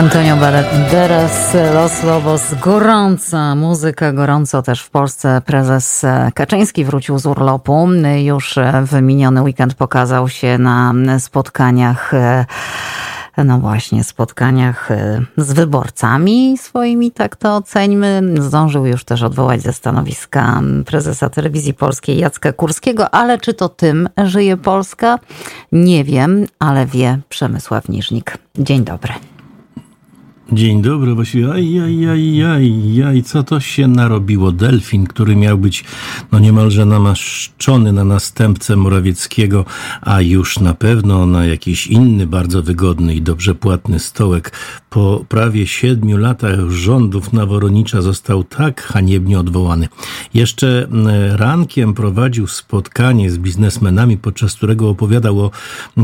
Antonio Banderas, Los Lobos, gorąca muzyka, gorąco też w Polsce. Prezes Kaczyński wrócił z urlopu. Już w miniony weekend pokazał się na spotkaniach no właśnie, spotkaniach z wyborcami swoimi, tak to oceńmy. Zdążył już też odwołać ze stanowiska prezesa telewizji polskiej Jacka Kurskiego, ale czy to tym żyje Polska? Nie wiem, ale wie Przemysław Niżnik. Dzień dobry. Dzień dobry, właściwie aj, aj, aj, aj, aj, co to się narobiło? Delfin, który miał być no niemalże namaszczony na następcę Morawieckiego, a już na pewno na jakiś inny, bardzo wygodny i dobrze płatny stołek. Po prawie siedmiu latach rządów Naworonicza został tak haniebnie odwołany. Jeszcze rankiem prowadził spotkanie z biznesmenami, podczas którego opowiadał o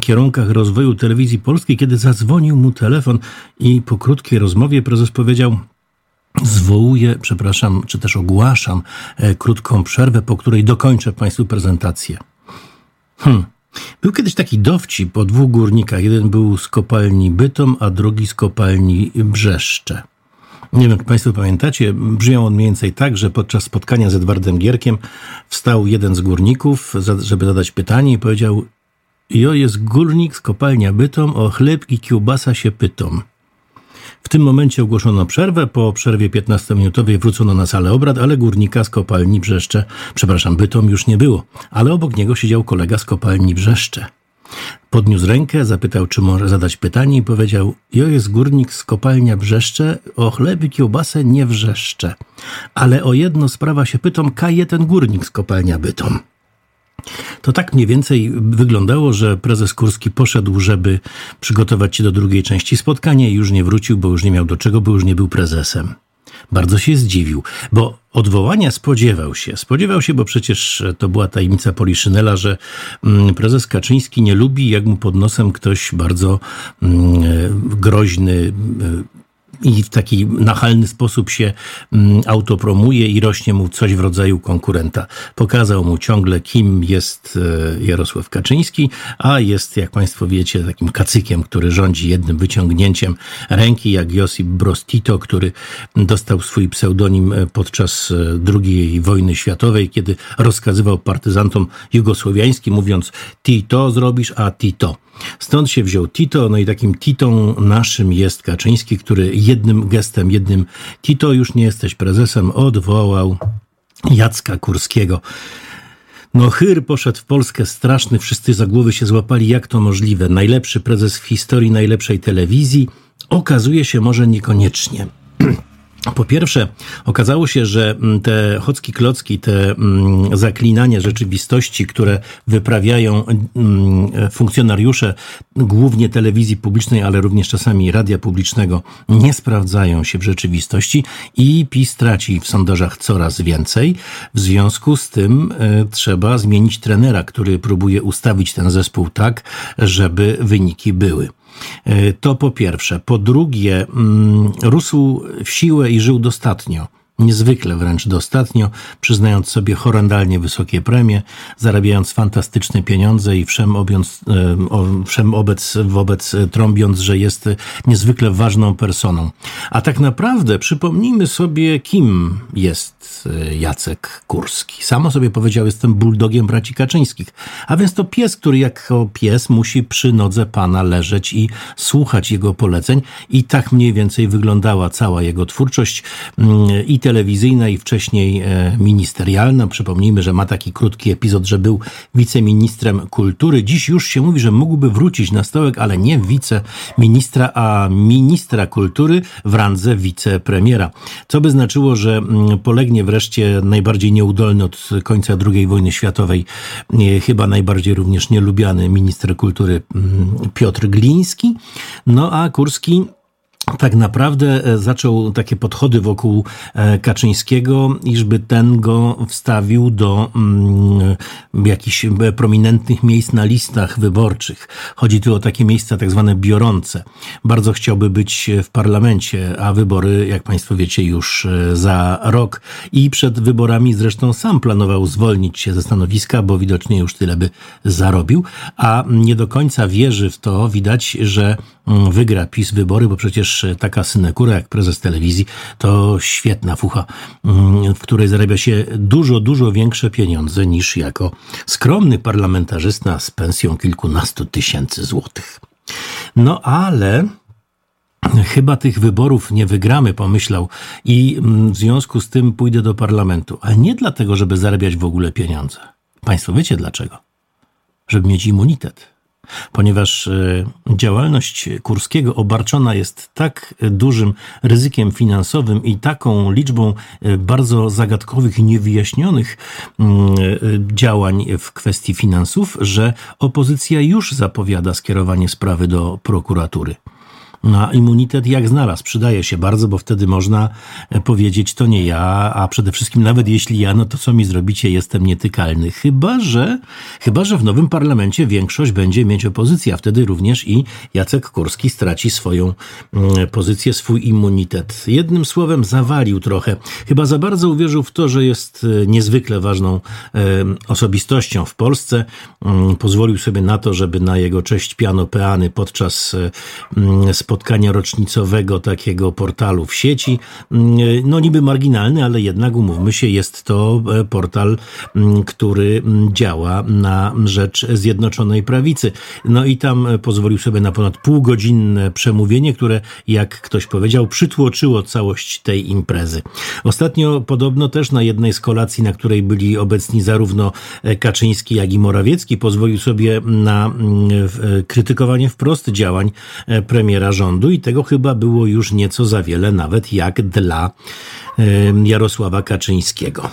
kierunkach rozwoju telewizji polskiej, kiedy zadzwonił mu telefon i po krótkiej rozmowie prezes powiedział, zwołuję, przepraszam, czy też ogłaszam e, krótką przerwę, po której dokończę Państwu prezentację. Hmm. Był kiedyś taki dowcip o dwóch górnikach. Jeden był z kopalni Bytom, a drugi z kopalni Brzeszcze. Nie wiem, czy Państwo pamiętacie, brzmiał on mniej więcej tak, że podczas spotkania z Edwardem Gierkiem wstał jeden z górników, żeby zadać pytanie i powiedział Jo jest górnik z kopalnia Bytom, o chleb i kiełbasa się pytom. W tym momencie ogłoszono przerwę. Po przerwie 15-minutowej wrócono na salę obrad, ale górnika z kopalni Brzeszcze, przepraszam, Bytom już nie było, ale obok niego siedział kolega z kopalni Brzeszcze. Podniósł rękę, zapytał, czy może zadać pytanie i powiedział, jo jest górnik z kopalnia Brzeszcze, o chleb i kiełbasę nie wrzeszcze. Ale o jedno sprawa się pytam, kaje ten górnik z kopalnia Bytom. To tak mniej więcej wyglądało, że prezes Kurski poszedł, żeby przygotować się do drugiej części spotkania i już nie wrócił, bo już nie miał do czego, bo już nie był prezesem. Bardzo się zdziwił, bo odwołania spodziewał się. Spodziewał się, bo przecież to była tajemnica Poliszynela, że mm, prezes Kaczyński nie lubi, jak mu pod nosem ktoś bardzo mm, groźny, i w taki nachalny sposób się mm, autopromuje i rośnie mu coś w rodzaju konkurenta. Pokazał mu ciągle, kim jest e, Jarosław Kaczyński, a jest, jak Państwo wiecie, takim kacykiem, który rządzi jednym wyciągnięciem ręki, jak Josip Broz Tito, który dostał swój pseudonim e, podczas e, II wojny światowej, kiedy rozkazywał partyzantom jugosłowiańskim, mówiąc Tito zrobisz, a Tito. Stąd się wziął Tito, no i takim Titą naszym jest Kaczyński, który jednym gestem, jednym Tito, już nie jesteś prezesem, odwołał Jacka Kurskiego. No, Hyr poszedł w Polskę straszny, wszyscy za głowy się złapali, jak to możliwe. Najlepszy prezes w historii najlepszej telewizji okazuje się może niekoniecznie. Po pierwsze, okazało się, że mm, te chocki klocki, te mm, zaklinania rzeczywistości, które wyprawiają mm, funkcjonariusze głównie telewizji publicznej, ale również czasami radia publicznego, nie sprawdzają się w rzeczywistości i PiS traci w sondażach coraz więcej. W związku z tym e, trzeba zmienić trenera, który próbuje ustawić ten zespół tak, żeby wyniki były. E, to po pierwsze. Po drugie, mm, rósł w siłę i żył dostatnio niezwykle wręcz dostatnio, przyznając sobie horrendalnie wysokie premie, zarabiając fantastyczne pieniądze i wszem, obiąc, e, wszem obec, wobec trąbiąc, że jest niezwykle ważną personą. A tak naprawdę przypomnijmy sobie, kim jest e, Jacek Kurski. Samo sobie powiedział, jestem bulldogiem braci Kaczyńskich. A więc to pies, który jako pies musi przy nodze pana leżeć i słuchać jego poleceń. I tak mniej więcej wyglądała cała jego twórczość mm, i telewizyjna i wcześniej e, ministerialna. Przypomnijmy, że ma taki krótki epizod, że był wiceministrem kultury. Dziś już się mówi, że mógłby wrócić na stołek, ale nie wiceministra, a ministra kultury w randze wicepremiera. Co by znaczyło, że mm, polegnie wreszcie najbardziej nieudolny od końca II wojny światowej, e, chyba najbardziej również nielubiany minister kultury mm, Piotr Gliński. No a Kurski tak naprawdę e, zaczął takie podchody wokół e, Kaczyńskiego, iżby ten go wstawił do mm, jakichś e, prominentnych miejsc na listach wyborczych. Chodzi tu o takie miejsca tak zwane biorące. Bardzo chciałby być w parlamencie, a wybory, jak Państwo wiecie, już za rok. I przed wyborami zresztą sam planował zwolnić się ze stanowiska, bo widocznie już tyle by zarobił, a nie do końca wierzy w to. Widać, że wygra PiS wybory, bo przecież taka synekura jak prezes telewizji to świetna fucha, mm, w której zarabia się dużo, dużo większe pieniądze niż jako skromny parlamentarzysta z pensją kilkunastu tysięcy złotych. No ale Chyba tych wyborów nie wygramy, pomyślał, i mm, w związku z tym pójdę do parlamentu. A nie dlatego, żeby zarabiać w ogóle pieniądze. Państwo wiecie dlaczego? Żeby mieć immunitet. Ponieważ e, działalność Kurskiego obarczona jest tak dużym ryzykiem finansowym i taką liczbą e, bardzo zagadkowych i niewyjaśnionych mm, e, działań w kwestii finansów, że opozycja już zapowiada skierowanie sprawy do prokuratury na immunitet jak znalazł. Przydaje się bardzo, bo wtedy można e, powiedzieć, to nie ja, a przede wszystkim nawet jeśli ja, no to co mi zrobicie, jestem nietykalny. Chyba, że, chyba, że w nowym parlamencie większość będzie mieć opozycja. Wtedy również i Jacek Kurski straci swoją mm, pozycję, swój immunitet. Jednym słowem zawalił trochę. Chyba za bardzo uwierzył w to, że jest e, niezwykle ważną e, osobistością w Polsce. Mm, pozwolił sobie na to, żeby na jego cześć piano peany podczas spotkania spotkania rocznicowego takiego portalu w sieci. Mm, no niby marginalny, ale jednak umówmy się, jest to e, portal, mm, który mm, działa na rzecz Zjednoczonej Prawicy. No i tam e, pozwolił sobie na ponad półgodzinne przemówienie, które, jak ktoś powiedział, przytłoczyło całość tej imprezy. Ostatnio podobno też na jednej z kolacji, na której byli obecni zarówno e, Kaczyński, jak i Morawiecki, pozwolił sobie na krytykowanie wprost działań premiera rządu rządu i tego chyba było już nieco za wiele, nawet jak dla Jarosława Kaczyńskiego.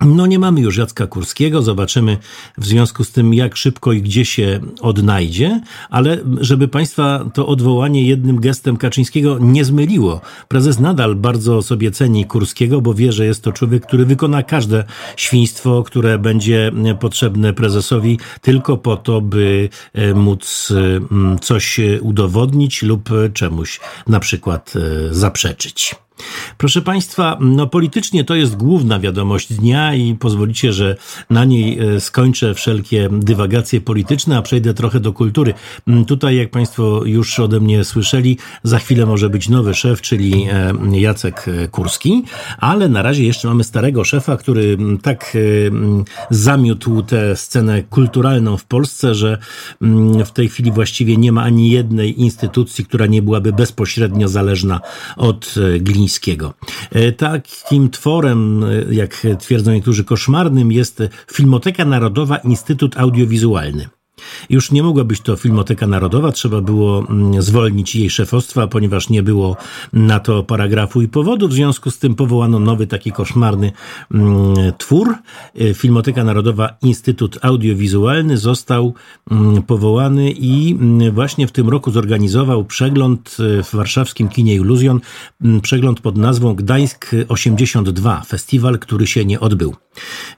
No nie mamy już Jacka Kurskiego, zobaczymy w związku z tym, jak szybko i gdzie się odnajdzie, ale żeby Państwa to odwołanie jednym gestem Kaczyńskiego nie zmyliło. Prezes nadal bardzo sobie ceni Kurskiego, bo wie, że jest to człowiek, który wykona każde świństwo, które będzie potrzebne prezesowi tylko po to, by e, móc e, coś udowodnić lub czemuś na przykład e, zaprzeczyć. Proszę Państwa, no politycznie to jest główna wiadomość dnia i pozwolicie, że na niej e, skończę wszelkie dywagacje polityczne, a przejdę trochę do kultury. Mm, tutaj, jak Państwo już ode mnie słyszeli, za chwilę może być nowy szef, czyli e, Jacek e, Kurski, ale na razie jeszcze mamy starego szefa, który mm, tak mm, zamiótł tę scenę kulturalną w Polsce, że w tej chwili właściwie nie ma ani jednej instytucji, która nie byłaby bezpośrednio zależna od Glińskiego E, takim tworem, e, jak twierdzą niektórzy, koszmarnym jest Filmoteka Narodowa Instytut Audiowizualny. Już nie mogła być to Filmoteka Narodowa, trzeba było mm, zwolnić jej szefostwa, ponieważ nie było na to paragrafu i powodu. W związku z tym powołano nowy taki koszmarny mm, twór. E, Filmoteka Narodowa Instytut Audiowizualny został mm, powołany i właśnie w tym roku zorganizował przegląd e, w warszawskim kinie Iluzjon, przegląd pod nazwą Gdańsk 82, festiwal, który się nie odbył.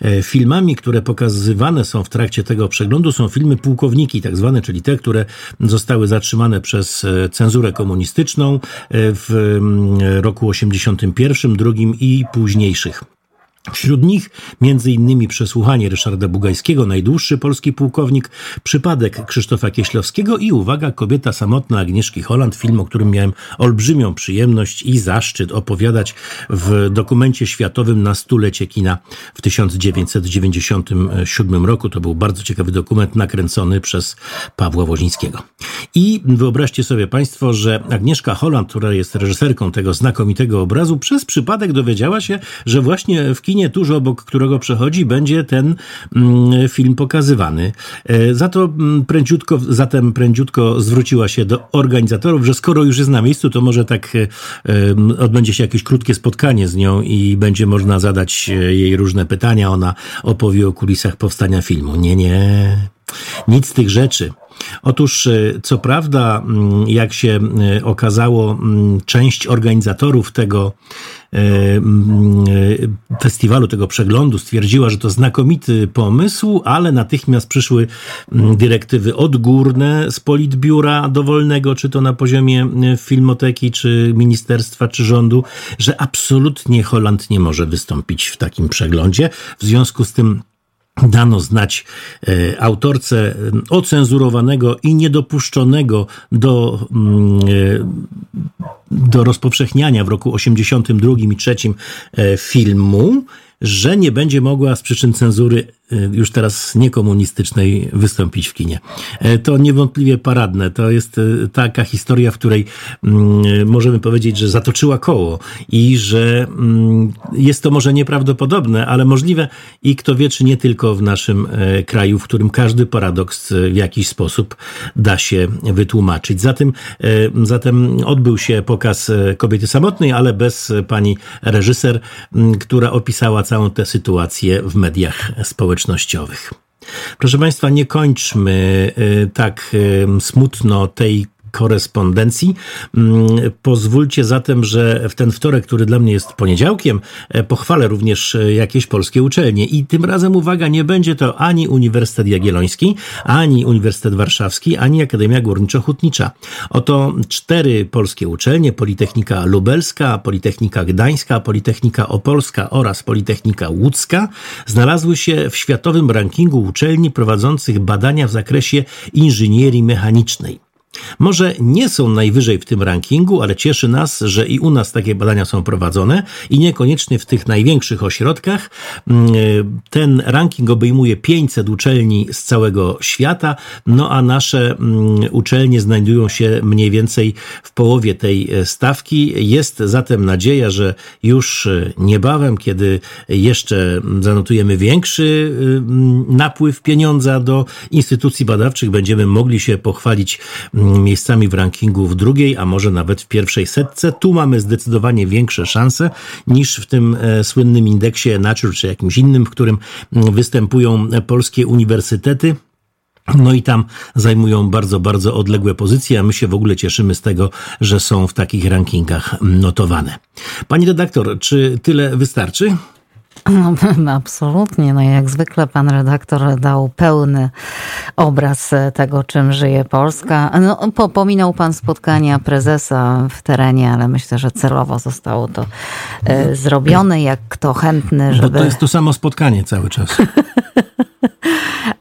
E, filmami, które pokazywane są w trakcie tego przeglądu są filmy pułkowniki, tak zwane, czyli te, które zostały zatrzymane przez e, cenzurę komunistyczną e, w mm, roku 81, drugim i późniejszych. Wśród nich innymi przesłuchanie Ryszarda Bugajskiego, najdłuższy polski pułkownik, przypadek Krzysztofa Kieślowskiego i uwaga, kobieta samotna Agnieszki Holland, film, o którym miałem olbrzymią przyjemność i zaszczyt opowiadać w dokumencie światowym na stulecie kina w 1997 roku. To był bardzo ciekawy dokument nakręcony przez Pawła Wozińskiego. I wyobraźcie sobie Państwo, że Agnieszka Holland, która jest reżyserką tego znakomitego obrazu, przez przypadek dowiedziała się, że właśnie w kinie tuż obok którego przechodzi, będzie ten mm, film pokazywany. E, za to mm, prędziutko, zatem prędziutko zwróciła się do organizatorów, że skoro już jest na miejscu, to może tak e, odbędzie się jakieś krótkie spotkanie z nią i będzie można zadać e, jej różne pytania. Ona opowie o kulisach powstania filmu. Nie, nie. Nic z tych rzeczy. Otóż, co prawda, mm, jak się okazało, część organizatorów tego festiwalu, tego przeglądu stwierdziła, że to znakomity pomysł, ale natychmiast przyszły dyrektywy odgórne z politbiura dowolnego, czy to na poziomie filmoteki, czy ministerstwa, czy rządu, że absolutnie Holand nie może wystąpić w takim przeglądzie. W związku z tym dano znać e, autorce ocenzurowanego i niedopuszczonego do, mm, e, do rozpowszechniania w roku 82 i 3 e, filmu, że nie będzie mogła z przyczyn cenzury już teraz niekomunistycznej wystąpić w kinie. E, to niewątpliwie paradne. To jest y, taka historia, w której mm, możemy powiedzieć, że zatoczyła koło i że mm, jest to może nieprawdopodobne, ale możliwe i kto wie, czy nie tylko w naszym e, kraju, w którym każdy paradoks w jakiś sposób da się wytłumaczyć. Zatem, e, zatem odbył się pokaz kobiety samotnej, ale bez pani reżyser, która opisała całą tę sytuację w mediach społecznych społecznościowych. Proszę Państwa, nie kończmy y, tak smutno tej korespondencji. Mm, pozwólcie zatem, że w ten wtorek, który dla mnie jest poniedziałkiem, e, pochwalę również e, jakieś polskie uczelnie. I tym razem, uwaga, nie będzie to ani Uniwersytet Jagielloński, ani Uniwersytet Warszawski, ani Akademia Górniczo-Hutnicza. Oto cztery polskie uczelnie, Politechnika Lubelska, Politechnika Gdańska, Politechnika Opolska oraz Politechnika Łódzka, znalazły się w światowym rankingu uczelni prowadzących badania w zakresie inżynierii mechanicznej. Może nie są najwyżej w tym rankingu, ale cieszy nas, że i u nas takie badania są prowadzone i niekoniecznie w tych największych ośrodkach. Mm, ten ranking obejmuje 500 uczelni z całego świata, no a nasze mm, uczelnie znajdują się mniej więcej w połowie tej e, stawki. Jest zatem nadzieja, że już e, niebawem, kiedy jeszcze zanotujemy większy e, napływ pieniądza do instytucji badawczych, będziemy mogli się pochwalić miejscami w rankingu w drugiej, a może nawet w pierwszej setce. Tu mamy zdecydowanie większe szanse niż w tym e, słynnym indeksie Nature czy jakimś innym, w którym mm, występują polskie uniwersytety. No i tam zajmują bardzo, bardzo odległe pozycje, a my się w ogóle cieszymy z tego, że są w takich rankingach notowane. Pani redaktor, czy tyle wystarczy? No, absolutnie. No jak zwykle pan redaktor dał pełny obraz tego, czym żyje Polska. No, po, pominął pan spotkania prezesa w terenie, ale myślę, że celowo zostało to e, zrobione. Jak kto chętny, żeby... Bo to jest to samo spotkanie cały czas.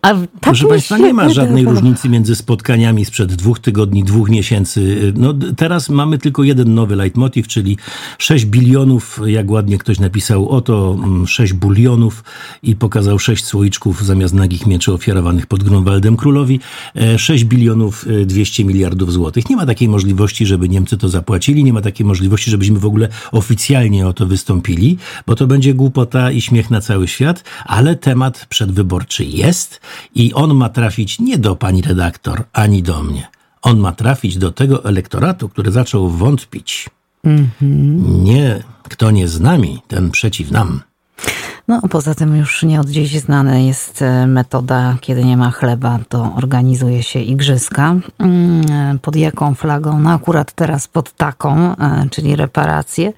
A Proszę Państwa, nie ma żadnej różnicy między spotkaniami sprzed dwóch tygodni, dwóch miesięcy. No, teraz mamy tylko jeden nowy leitmotiv, czyli 6 bilionów, jak ładnie ktoś napisał, oto 6 mm, bulionów i pokazał 6 słoiczków zamiast nagich mieczy ofiarowanych pod Grunwaldem Królowi. 6 e, bilionów 200 e, miliardów złotych. Nie ma takiej możliwości, żeby Niemcy to zapłacili, nie ma takiej możliwości, żebyśmy w ogóle oficjalnie o to wystąpili, bo to będzie głupota i śmiech na cały świat, ale temat przedwyborczy jest i on ma trafić nie do pani redaktor, ani do mnie. On ma trafić do tego elektoratu, który zaczął wątpić. Mm-hmm. Nie, kto nie z nami, ten przeciw nam. No, poza tym już nie od dziś znana jest e, metoda, kiedy nie ma chleba, to organizuje się igrzyska. Mm, pod jaką flagą? No akurat teraz pod taką, e, czyli reparacje.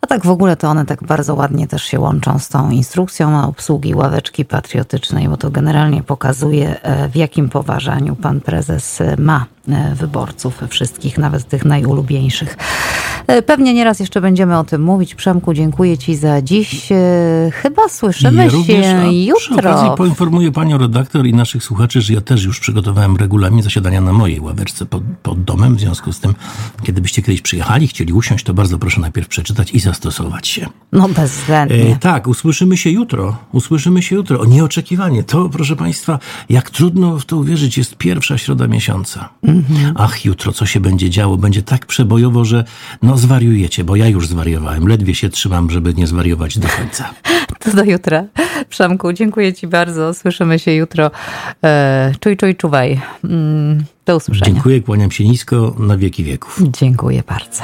A tak w ogóle to one tak bardzo ładnie też się łączą z tą instrukcją obsługi ławeczki patriotycznej, bo to generalnie pokazuje, e, w jakim poważaniu pan prezes ma wyborców wszystkich, nawet tych najulubieńszych. Pewnie nieraz jeszcze będziemy o tym mówić. Przemku, dziękuję Ci za dziś. Chyba słyszymy ja się również, jutro. Przy okazji poinformuję panią redaktor i naszych słuchaczy, że ja też już przygotowałem regulamin zasiadania na mojej ławeczce pod, pod domem. W związku z tym, kiedy byście kiedyś przyjechali, chcieli usiąść, to bardzo proszę najpierw przeczytać i zastosować się. No bezwzględnie. E, tak, usłyszymy się jutro. Usłyszymy się jutro. O, nieoczekiwanie. To, proszę państwa, jak trudno w to uwierzyć, jest pierwsza środa miesiąca. Mhm. Ach, jutro co się będzie działo? Będzie tak przebojowo, że no zwariujecie, bo ja już zwariowałem. Ledwie się trzymam, żeby nie zwariować do końca. To do jutra. Przemku, dziękuję Ci bardzo. Słyszymy się jutro. E, czuj, czuj, czuwaj. Mm, do usłyszenia. Dziękuję, kłaniam się nisko na wieki wieków. Dziękuję bardzo.